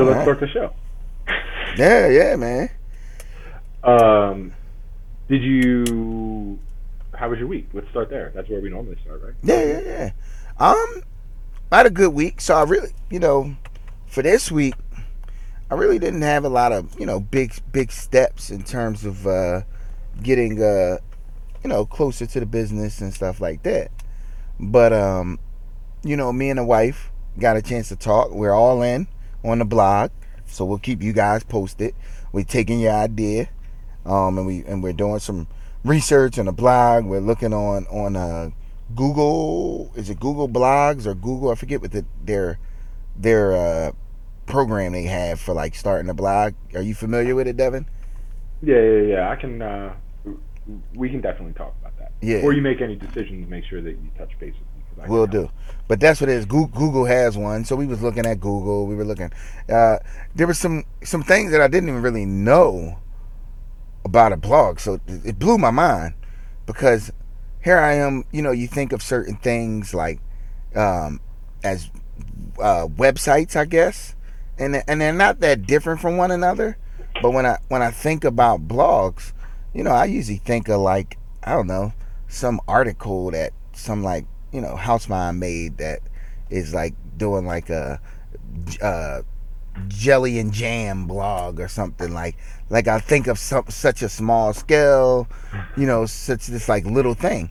so let's start the show. Yeah, yeah, man. Um, did you? How was your week? Let's start there. That's where we normally start, right? Yeah, yeah, yeah. Um, I had a good week, so I really, you know, for this week, I really didn't have a lot of, you know, big, big steps in terms of uh, getting, uh, you know, closer to the business and stuff like that. But um, you know, me and the wife got a chance to talk. We're all in on the blog, so we'll keep you guys posted. We're taking your idea, um, and we and we're doing some research on the blog. We're looking on on uh, Google. Is it Google Blogs or Google? I forget what the, their their uh, program they have for like starting a blog. Are you familiar with it, Devin? Yeah, yeah, yeah. I can. Uh, we can definitely talk about that. Yeah. Before you make any decisions, make sure that you touch base with me. 'cause I can Will help. do. But that's what it is. Google has one, so we was looking at Google. We were looking. Uh, there were some some things that I didn't even really know about a blog, so it it blew my mind because here I am. You know, you think of certain things like um, as uh, websites, I guess, and and they're not that different from one another. But when I when I think about blogs, you know, I usually think of like I don't know some article that some like you know house mom made that is like doing like a uh, jelly and jam blog or something like like I think of some such a small scale, you know, such this like little thing,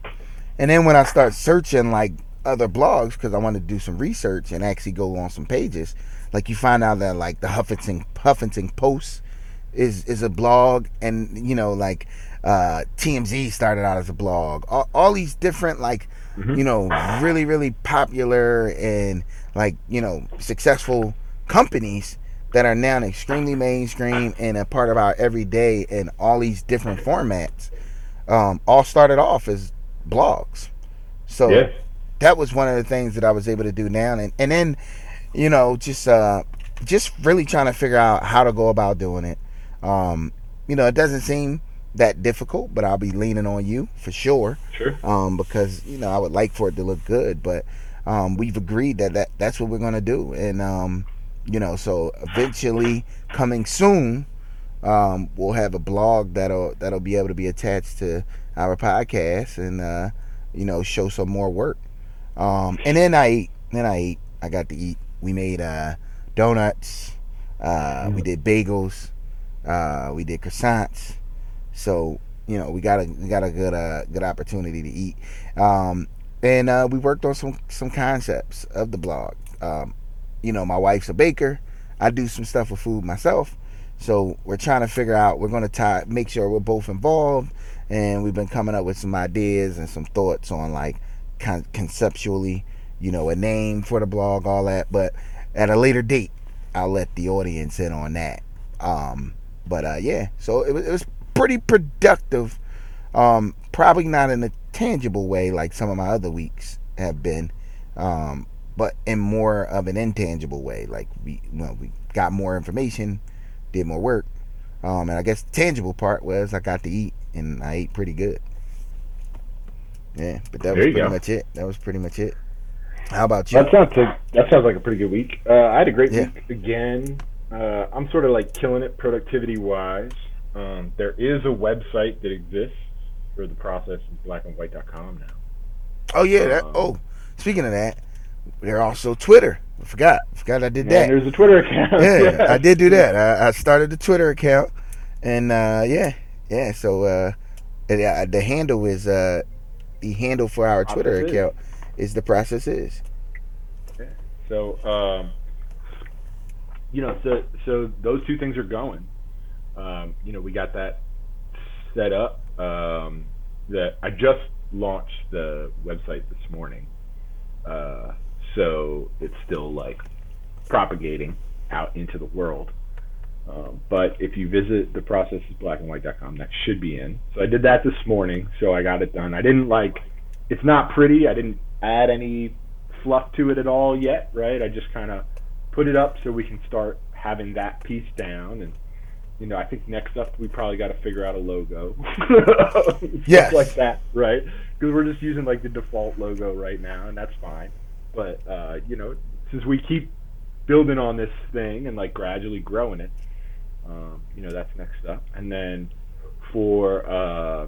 and then when I start searching like other blogs because I want to do some research and actually go on some pages, like you find out that like the Huffington Huffington Post is is a blog and you know like uh TMZ started out as a blog. All, all these different like Mhm. you know really really popular and like you know successful companies that are now extremely mainstream and a part of our everyday in all these different formats um all started off as blogs so Yeah. that was one of the things that I was able to do now and and then you know just uh just really trying to figure out how to go about doing it um you know it doesn't seem that difficult but I'll be leaning on you for sure. Sure. um because you know I would like for it to look good but um we've agreed that, that that's what we're going to do. And um you know so eventually coming soon um we'll have a blog that'll that'll be able to be attached to our podcast and uh you know show some more work. Um and then I ate then I ate. I got to eat. We made uh donuts. Uh we did bagels. Uh we did croissants so you know we got a we got a good uh good opportunity to eat. Um and uh we worked on some some concepts of the blog. Um you know my wife's a baker. I do some stuff with food myself. So we're trying to figure out we're going to tie make sure we're both involved. And we've been coming up with some ideas and some thoughts on like con- conceptually you know a name for the blog all that. But at a later date i'll let the audience in on that. Um but uh yeah. So it was, it was pretty productive um probably not in a tangible way like some of my other weeks have been um but in more of an intangible way like we well we got more information did more work um and i guess the tangible part was i got to eat and i ate pretty good yeah but that was There you pretty go. much it that was pretty much it how about you That sounds like that sounds like a pretty good week. Uh, I had a great Yeah. week again. Uh, I'm sort of like killing it productivity wise. Um, there is a website that exists for the process of blackandwhite.com now. oh yeah that Um, oh speaking of that they're also twitter i forgot forgot i did And that there's a Twitter account. yeah, Yes. I did do that. I, I started the Twitter account, and uh, yeah, yeah. So uh, and, uh, the handle is uh, the handle for our Twitter Process account is the process is. So, um, you know, so so those two things are going. Um, you know, we got that set up. Um, that I just launched the website this morning, uh, so it's still like propagating out into the world. Um, but if you visit the processisblackandwhite.com, that should be in. So I did that this morning, so I got it done. I didn't like. It's not pretty. I didn't add any fluff to it at all yet, right? I just kind of put it up so we can start having that piece down. And you know, I think next up we probably got to figure out a logo, Yes. like that, right? Because we're just using like the default logo right now, and that's fine. But uh, you know, since we keep building on this thing and like gradually growing it. Um, you know, that's next up. And then for uh,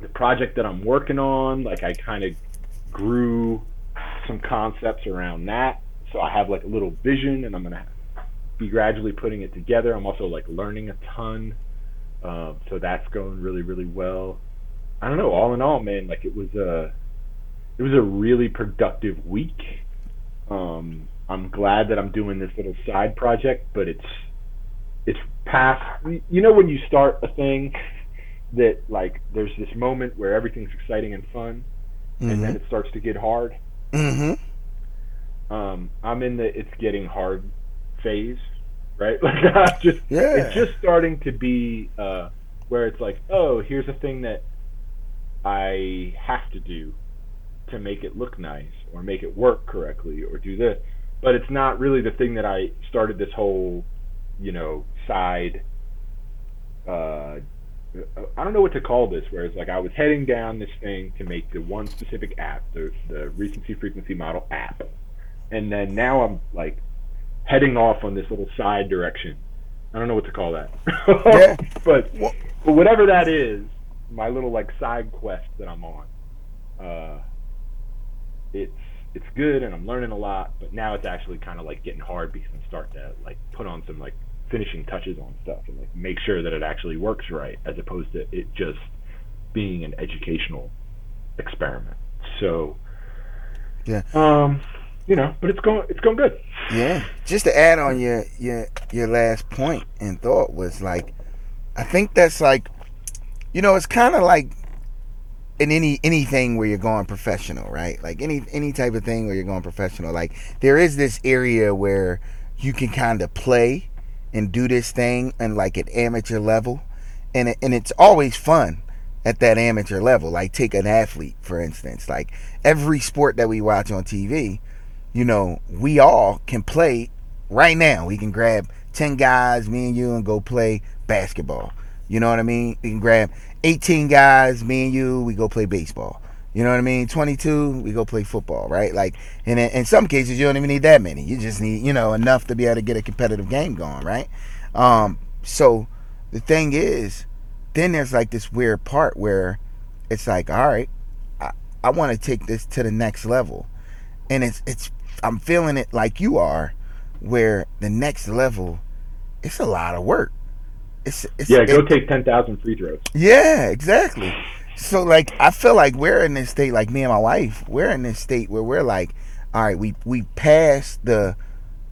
the project that I'm working on, like I kind of grew some concepts around that. So I have like a little vision, and I'm gonna be gradually putting it together. I'm also like learning a ton, um, so that's going really really well. I don't know. All in all, man, like it was a it was a really productive week. Um, I'm glad that I'm doing this little side project, but it's it's past. You know when you start a thing that like there's this moment where everything's exciting and fun, mm-hmm. and then mm-hmm. it starts to get hard. Mm-hmm. Um, I'm in the it's getting hard phase, right? Like I just yeah. it's just starting to be uh, where it's like, oh, here's a thing that I have to do to make it look nice or make it work correctly or do this, but it's not really the thing that I started this whole, you know, side. Uh, I don't know what to call this. Whereas, like, I was heading down this thing to make the one specific app, the the recency frequency model app, and then now I'm like heading off on this little side direction. I don't know what to call that, yeah. but but whatever that is, my little like side quest that I'm on, uh, it's it's good and I'm learning a lot. But now it's actually kind of like getting hard because I'm starting to like put on some like finishing touches on stuff and like make sure that it actually works right as opposed to it just being an educational experiment. So yeah. Um you know, but it's going it's going good. Yeah. Just to add on your your your last point and thought was like I think that's like you know, it's kind of like in any anything where you're going professional, right? Like any any type of thing where you're going professional, like there is this area where you can kind of play and do this thing and like at amateur level and it, and it's always fun at that amateur level like take an athlete for instance like every sport that we watch on TV you know we all can play right now we can grab 10 guys me and you and go play basketball you know what I mean we can grab 18 guys me and you we go play baseball you know what I mean? 22, we go play football, right? Like, and in, some cases, you don't even need that many. You just need, you know, enough to be able to get a competitive game going, right? Um, so the thing is, then there's like this weird part where it's like, all right, I, I want to take this to the next level. And it's, it's, I'm feeling it like you are, where the next level, it's a lot of work. It's, it's yeah, go it, take 10,000 free throws. Yeah, exactly. So like I feel like we're in this state, like me and my wife, we're in this state where we're like, all right, we we passed the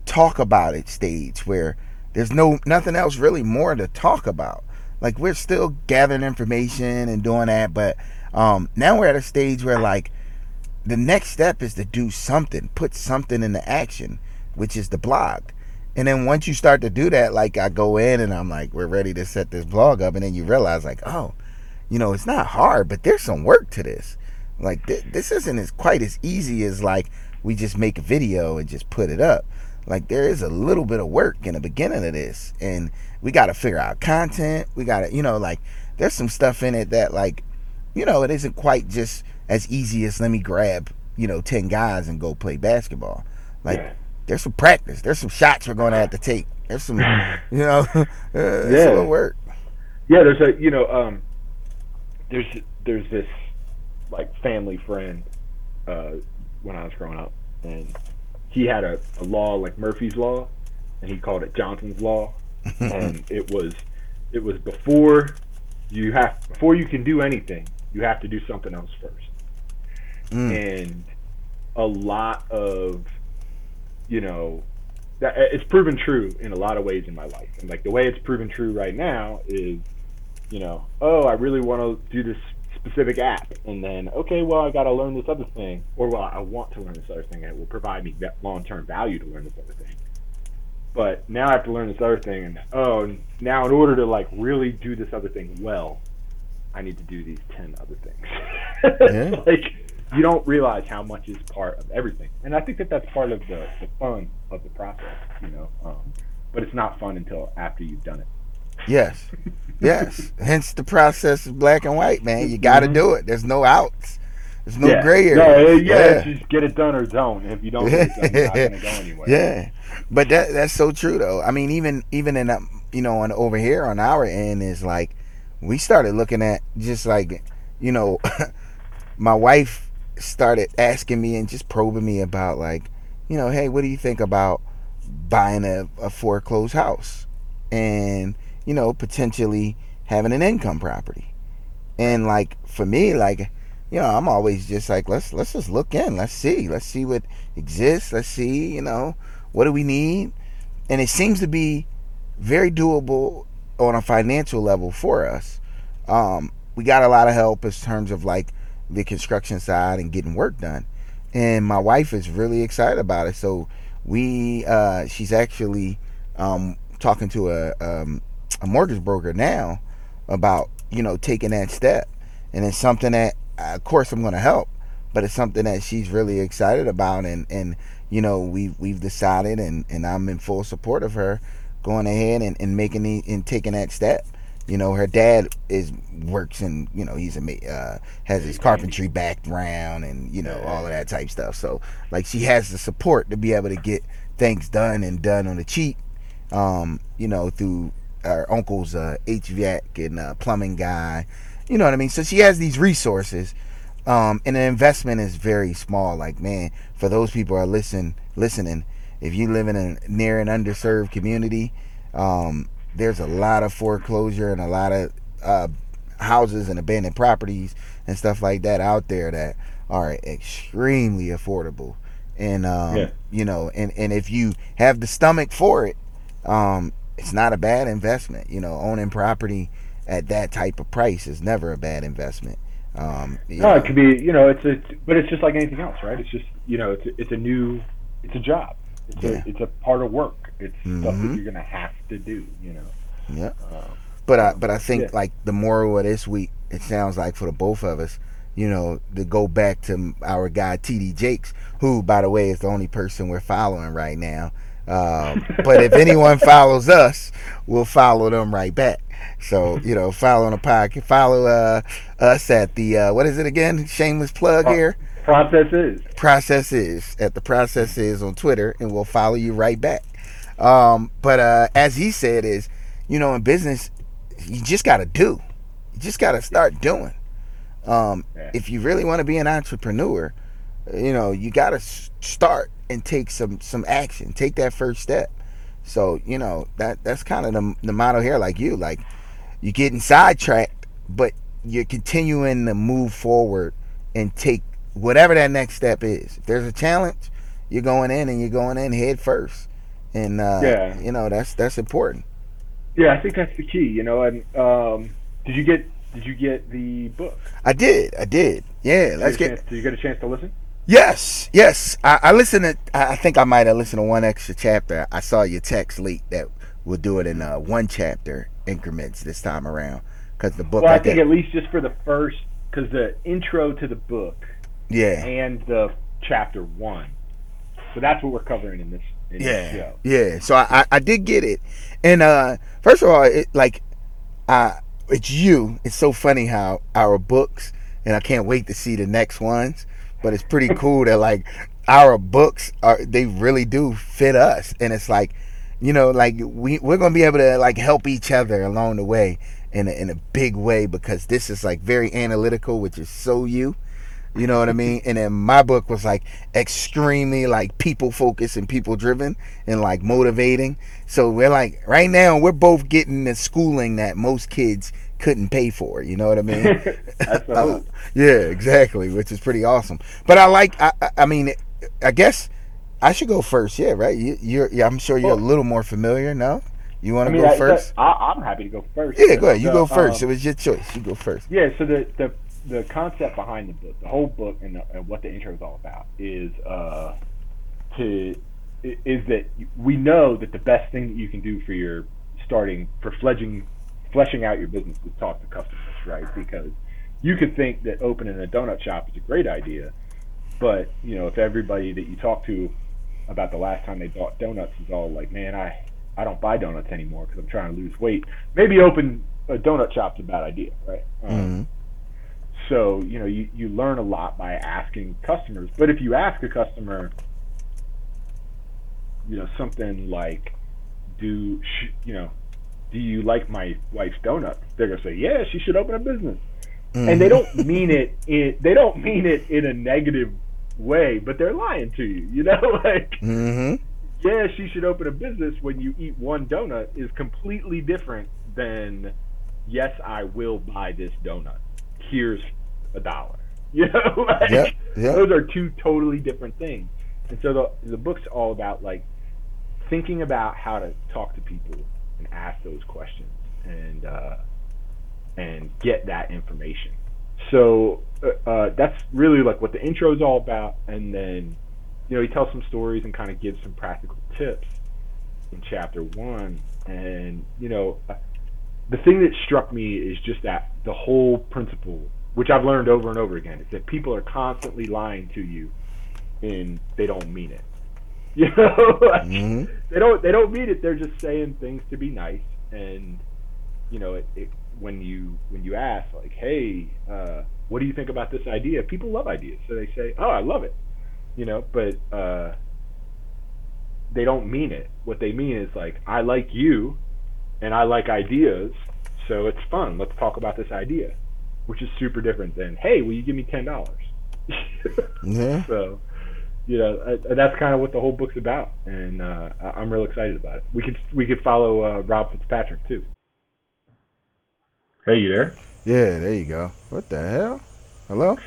talk about it stage where there's no nothing else really more to talk about. Like we're still gathering information and doing that, but um, now we're at a stage where like the next step is to do something, put something into action, which is the blog. And then once you start to do that, like I go in and I'm like, we're ready to set this blog up, and then you realize like, oh, you know, it's not hard, but there's some work to this. Like th- this isn't as quite as easy as like we just make a video and just put it up. Like there is a little bit of work in the beginning of this, and we got to figure out content. We got to, you know, like there's some stuff in it that like, you know, it isn't quite just as easy as let me grab, you know, ten guys and go play basketball. Like yeah. there's some practice. There's some shots we're going to have to take. There's some, you know, uh, yeah. work. Yeah, there's a, you know, um, there's there's this like family friend uh, when I was growing up, and he had a, a law like Murphy's law, and he called it Johnson's law, and it was it was before you have before you can do anything, you have to do something else first, mm. and a lot of you know that it's proven true in a lot of ways in my life, and like the way it's proven true right now is you know, oh, I really want to do this specific app, and then okay, well, I got to learn this other thing, or well, I want to learn this other thing, and it will provide me long-term value to learn this other thing. But now I have to learn this other thing, and oh, now in order to like really do this other thing well, I need to do these ten other things. Yeah. like you don't realize how much is part of everything, and I think that that's part of the, the fun of the process, you know. Um, but it's not fun until after you've done it. Yes. Yes. Hence the process is black and white, man. You got to mm-hmm. do it. There's no outs. There's no yeah. gray area. No, yeah, just get it done or don't. If you don't get it done, you're not gonna go anywhere. Yeah, but that that's so true though. I mean, even even in um, you know on over here on our end is like we started looking at just like you know my wife started asking me and just probing me about like you know hey what do you think about buying a, a foreclosed house? And you know potentially having an income property. And like for me like you know i'm always just like let's let's just look in. Let's see. Let's see what exists. Let's see you know what do we need? And it seems to be very doable on a financial level for us. Um, we got a lot of help in terms of like the construction side and getting work done. And my wife is really excited about it. So we uh, she's actually um, talking to a, um, a mortgage broker now about you know taking that step. And it's something that of course i'm going to help but it's something that she's really excited about. And and you know we we've decided and and i'm in full support of her going ahead and, and making the and taking that step you know her dad is works and you know he's a uh, has his carpentry background and you know all of that type stuff so like she has the support to be able to get things done and done on the cheap um you know through our uncle's uh, HVAC and uh, plumbing guy. You know what I mean? So she has these resources, um, and the investment is very small. Like man, for those people who are listen listening, if you live in a near an underserved community, um, there's a lot of foreclosure and a lot of uh, houses and abandoned properties and stuff like that out there that are extremely affordable. And um, Yeah. you know, and and if you have the stomach for it, um, it's not a bad investment. You know, owning property at that type of price is never a bad investment. Um, No, know, it could be, you know, it's a, but it's just like anything else, right? It's just, you know, it's a, it's a new, it's a job. It's Yeah. a, it's a part of work. It's stuff Mhm. that you're gonna have to do, you know. yeah. Um, But I but I think Yeah. like the moral of this week, it sounds like for the both of us, you know, to go back to our guy TD Jakes, who by the way is the only person we're following right now. Um, but if anyone follows us, we'll follow them right back. So you know, follow on the podcast, follow uh, us at the uh, what is it again? Shameless plug here. process is. Process is at the process is on Twitter, and we'll follow you right back. Um, but uh, as he said, is you know, in business, you just got to do. You just got to start doing. Um, Yeah. If you really want to be an entrepreneur, you know, you got to start and take some some action. Take that first step. So you know that that's kind of the the motto here. Like you, like you're getting sidetracked, but you're continuing to move forward and take whatever that next step is. If there's a challenge, you're going in and you're going in head first. And uh, Yeah. you know that's that's important. Yeah, I think that's the key, you know. And um, did you get did you get the book? I did, I did. Yeah, Did let's get. chance, did you get a chance to listen? Yes, yes. I, I listened to. I think I might have listened to one extra chapter. I saw your text leak that we'll do it in uh, one chapter increments this time around because the book. Well, I I think at least just for the first, because the intro to the book yeah, and the chapter one. So that's what we're covering in this yeah, yeah. So I, I I did get it, and uh first of all, it like, uh it's you. It's so funny how our books, and I can't wait to see the next ones. But it's pretty cool that like our books are they really do fit us, and it's like, you know, like we we're gonna be able to like help each other along the way in a, in a big way because this is like very analytical, which is so you. You know what I mean? And then my book was like extremely like people focused and people driven and like motivating. So we're like right now we're both getting the schooling that most kids couldn't pay for. You know what I mean? Uh, yeah, exactly, which is pretty awesome. But I like I I- I mean I guess I should go first. Yeah, right. You, you're yeah, I'm sure you're a little more familiar. No, you want I to mean, go I, first? I, I'm happy to go first. yeah, go ahead. You So, go first. um, it was your choice. You go first. Yeah, so the the the concept behind the book, the whole book, and, the, and what the intro is all about is uh, to is that we know that the best thing that you can do for your starting for fledging fleshing out your business is talk to customers, right? Because you could think that opening a donut shop is a great idea, but you know if everybody that you talk to about the last time they bought donuts is all like, man, I I don't buy donuts anymore because I'm trying to lose weight. Maybe open a donut shop's a bad idea, right? Um, Mhm. So you know you, you learn a lot by asking customers but if you ask a customer you know something like do sh- you know do you like my wife's donuts they're gonna say yeah she should open a business and they don't mean it in they don't mean it in a negative way but they're lying to you you know like Mm-hmm. yeah, she should open a business when you eat one donut is completely different than yes, I will buy this donut. Here's a dollar. You know, like, Yep, yep. those are two totally different things. And so the the book's all about like thinking about how to talk to people and ask those questions and uh, and get that information. So uh, uh, that's really like what the intro is all about, and then you know, he tells some stories and kind of gives some practical tips in chapter one. And, you know, uh, the thing that struck me is just that the whole principle, which I've learned over and over again, is that people are constantly lying to you and they don't mean it. You know, like, Mhm. they don't they don't mean it. They're just saying things to be nice. And you know, it, it, when you when you ask like, hey, uh, what do you think about this idea? People love ideas, so they say, oh, I love it you know, but uh, they don't mean it. What they mean is like, I like you, and I like ideas, so it's fun. Let's talk about this idea, which is super different than, hey, will you give me ten dollars? Yeah. so, you know, uh, that's kind of what the whole book's about, and uh, I- I'm real excited about it. We could we could follow uh, Rob Fitzpatrick too. Hey, you there? Yeah, there you go. What the hell? Hello?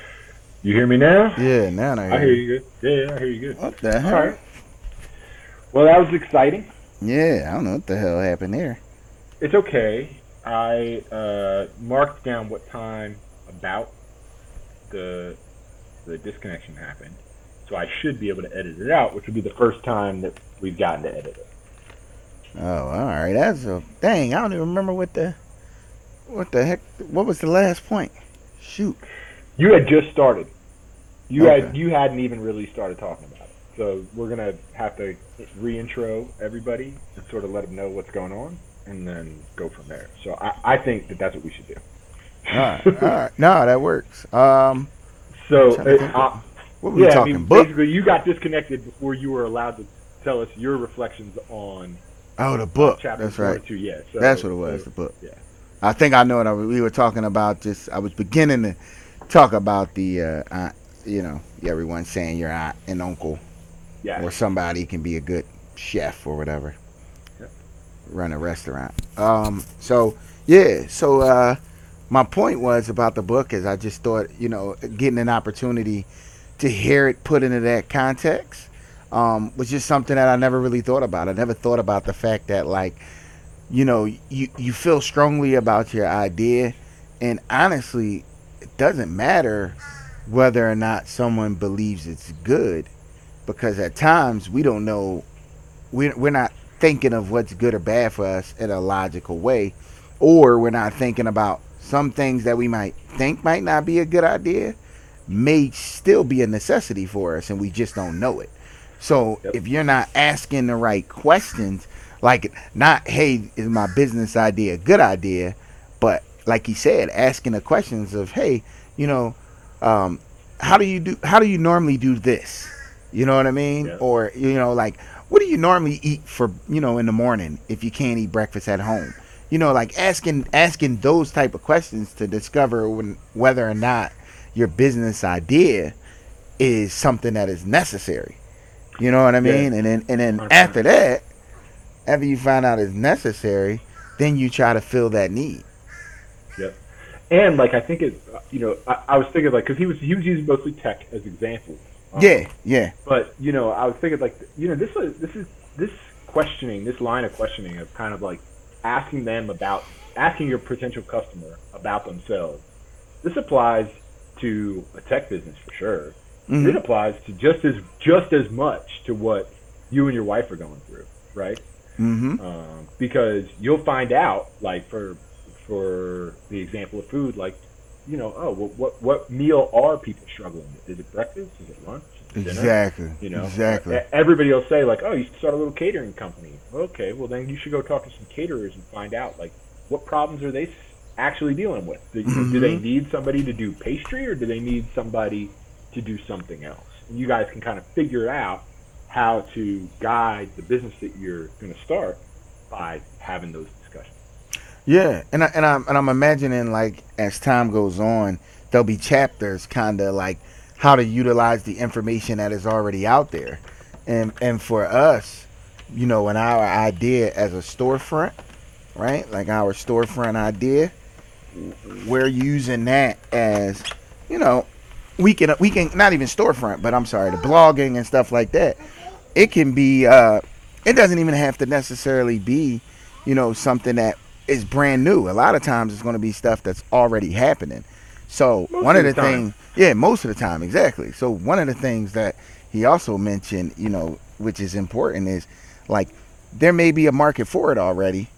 You hear me now? Yeah, now I hear, I hear you good. Yeah, yeah, I hear you good. What the hell? All right. Well, that was exciting. Yeah, I don't know what the hell happened there. It's okay. I uh, marked down what time about the the disconnection happened, so I should be able to edit it out, which would be the first time that we've gotten to edit it. Oh, all right. That's a dang. I don't even remember what the what the heck. What was the last point? Shoot. You had just started. You had you hadn't even really started talking about it. So we're gonna have to reintro everybody and sort of let them know what's going on, and then go from there. So I, I think that that's what we should do. All right. All right. No, that works. Um, So to uh, uh, what were we yeah, I mean, book? basically, you got disconnected before you were allowed to tell us your reflections on Oh, the book. chapter That's right. two. Yeah, so, That's what it was. so- The book. yeah. I think I know what I, we were talking about. Just I was beginning to talk about the, uh, aunt, you know, everyone saying your aunt and uncle yeah, or somebody can be a good chef or whatever. Run a restaurant. Um. So yeah. So uh, my point was about the book is I just thought you know getting an opportunity to hear it put into that context um, was just something that I never really thought about. I never thought about the fact that like you know you you feel strongly about your idea, and honestly, it doesn't matter whether or not someone believes it's good because at times we don't know we're, we're not thinking of what's good or bad for us in a logical way or we're not thinking about some things that we might think might not be a good idea may still be a necessity for us and we just don't know it so Yep. if you're not asking the right questions like not hey is my business idea a good idea but like he said asking the questions of hey you know um, how do you do how do you normally do this you know what i mean Yeah. or you know like what do you normally eat for you know in the morning if you can't eat breakfast at home you know like asking asking those type of questions to discover when, whether or not your business idea is something that is necessary you know what i Yeah. mean and then and then 100%. after that after you find out it's necessary then you try to fill that need Yep. And like I think it, you know, I, I was thinking like because he was he was using mostly tech as examples. Um, yeah yeah But you know, I was thinking like you know this is this is this questioning this line of questioning of kind of like asking them about asking your potential customer about themselves. This applies to a tech business for sure. Mhm. It applies to just as just as much to what you and your wife are going through, right? mm-hmm um, because you'll find out like for for the example of food like you know oh what what, what meal are people struggling with is it breakfast is it lunch is it dinner? exactly you know exactly everybody will say like oh you should start a little catering company okay well then you should go talk to some caterers and find out like what problems are they actually dealing with. Do, do mm-hmm. they need somebody to do pastry, or do they need somebody to do something else? And you guys can kind of figure out how to guide the business that you're going to start by having those. Yeah, and I, and I'm and I'm imagining like as time goes on, there'll be chapters kind of like how to utilize the information that is already out there, and and for us, you know, in our idea as a storefront, right? Like our storefront idea, we're using that as, you know, we can we can not even storefront, but I'm sorry, the blogging and stuff like that. It can be. uh It doesn't even have to necessarily be, you know, something that is brand new. A lot of times it's going to be stuff that's already happening. So Most one of the the things, yeah, most of the time, exactly. So one of the things that he also mentioned, you know, which is important, is like there may be a market for it already,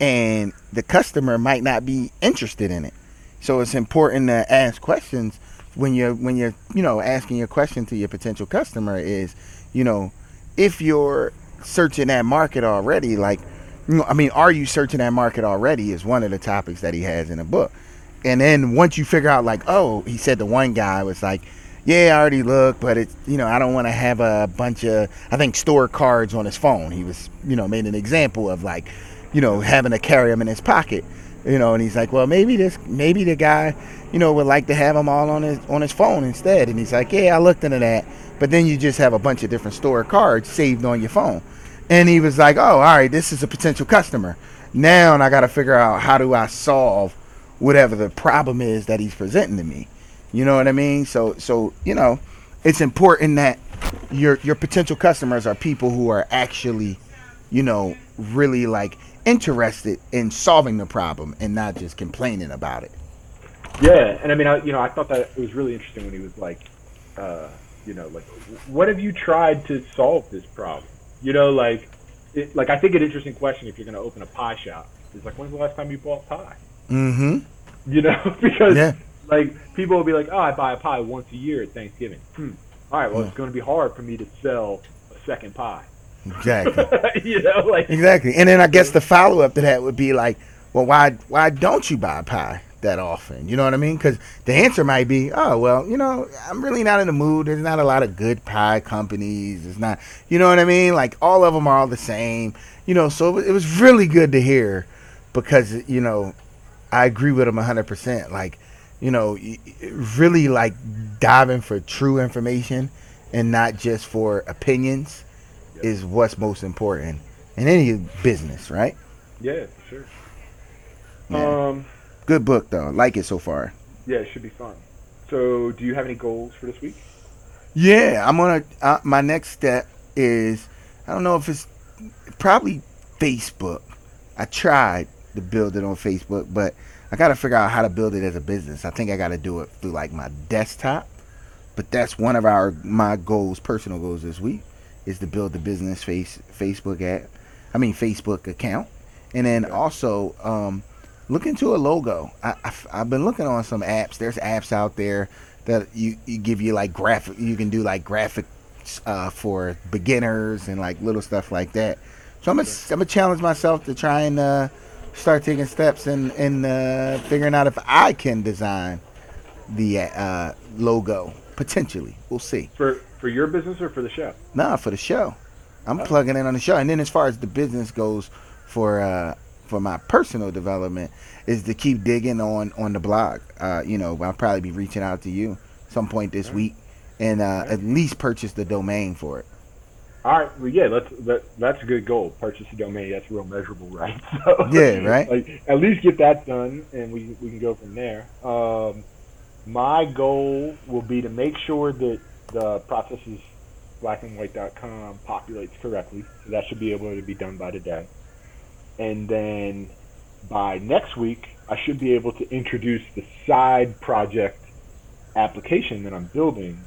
and the customer might not be interested in it. So it's important to ask questions when you're when you're you know asking your question to your potential customer is you know if you're searching that market already like I mean are you searching that market already is one of the topics that he has in the book. And then once you figure out like oh he said the one guy was like yeah I already looked but it's you know I don't want to have a bunch of I think store cards on his phone. He was you know made an example of like you know having to carry them in his pocket you know and he's like well maybe this maybe the guy you know would like to have them all on his on his phone instead. And he's like yeah I looked into that but then you just have a bunch of different store cards saved on your phone and he was like oh all right this is a potential customer. Now I got to figure out how do I solve whatever the problem is that he's presenting to me. You know what I mean? So so you know it's important that your your potential customers are people who are actually you know really like interested in solving the problem and not just complaining about it. Yeah, and I mean, I, you know, I thought that it was really interesting when he was like, uh, you know, like, what have you tried to solve this problem? You know, like, it, like I think an interesting question if you're going to open a pie shop is like, when's the last time you bought pie? mm-hmm You know, because Yeah. like people will be like, oh, I buy a pie once a year at Thanksgiving. Hmm. All right, well, it's going to be hard for me to sell a second pie. exactly you know, like Exactly. And then I guess the follow up to that would be like, well, why why don't you buy a pie that often? You know what I mean? Because the answer might be, oh, well, you know, I'm really not in the mood. There's not a lot of good pie companies. It's not, you know what I mean? Like all of them are all the same. You know, so it was really good to hear because you know I agree with him 100%. Like, you know, really like diving for true information and not just for opinions is what's most important in any business, right? yeah, sure. Yeah. Um, Good book though. Like it so far. yeah, it should be fun. So, do you have any goals for this week? Yeah, I'm gonna. Uh, my next step is I don't know if it's probably Facebook. I tried to build it on Facebook, but I got to figure out how to build it as a business. I think I got to do it through like my desktop. But that's one of our my goals, personal goals this week, is to build the business face Facebook app. I mean Facebook account, and then also um, look into a logo. I, I've, I've been looking on some apps. There's apps out there that you, you give you like graphic. You can do like graphics uh, for beginners and like little stuff like that. So I'm gonna I'm gonna challenge myself to try and uh, start taking steps in in uh, figuring out if I can design the uh, logo potentially. We'll see. For for your business or for the show? Nah, for the show. I'm Oh. plugging in on the show, and then as far as the business goes, for uh, for my personal development, is to keep digging on on the blog. Uh, you know, I'll probably be reaching out to you some point this week, and uh, at least purchase the domain for it. All right, well, yeah, that's that, that's a good goal. Purchase a domain. That's real measurable, right? So, Yeah, right. Like at least get that done, and we we can go from there. Um, my goal will be to make sure that the process is blackandwhite.com populates correctly. So that should be able to be done by today. And then by next week, I should be able to introduce the side project application that I'm building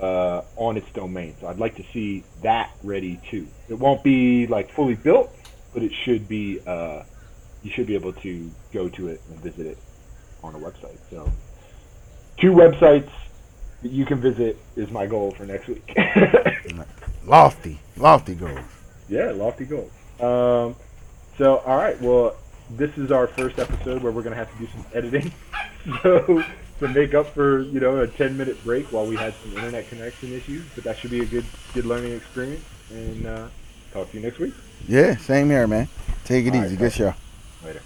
uh, on its domain. So I'd like to see that ready too. It won't be like fully built, but it should be. Uh, you should be able to go to it and visit it on a website. So two websites that you can visit is my goal for next week. Lofty, lofty goals. yeah, lofty goals. Um, so all right, well, this is our first episode where we're gonna have to do some editing. So to make up for you know a 10 minute break while we had some internet connection issues, but that should be a good good learning experience. And uh, talk to you next week. Yeah, same here, man. Take it All right, easy. Good show. Later.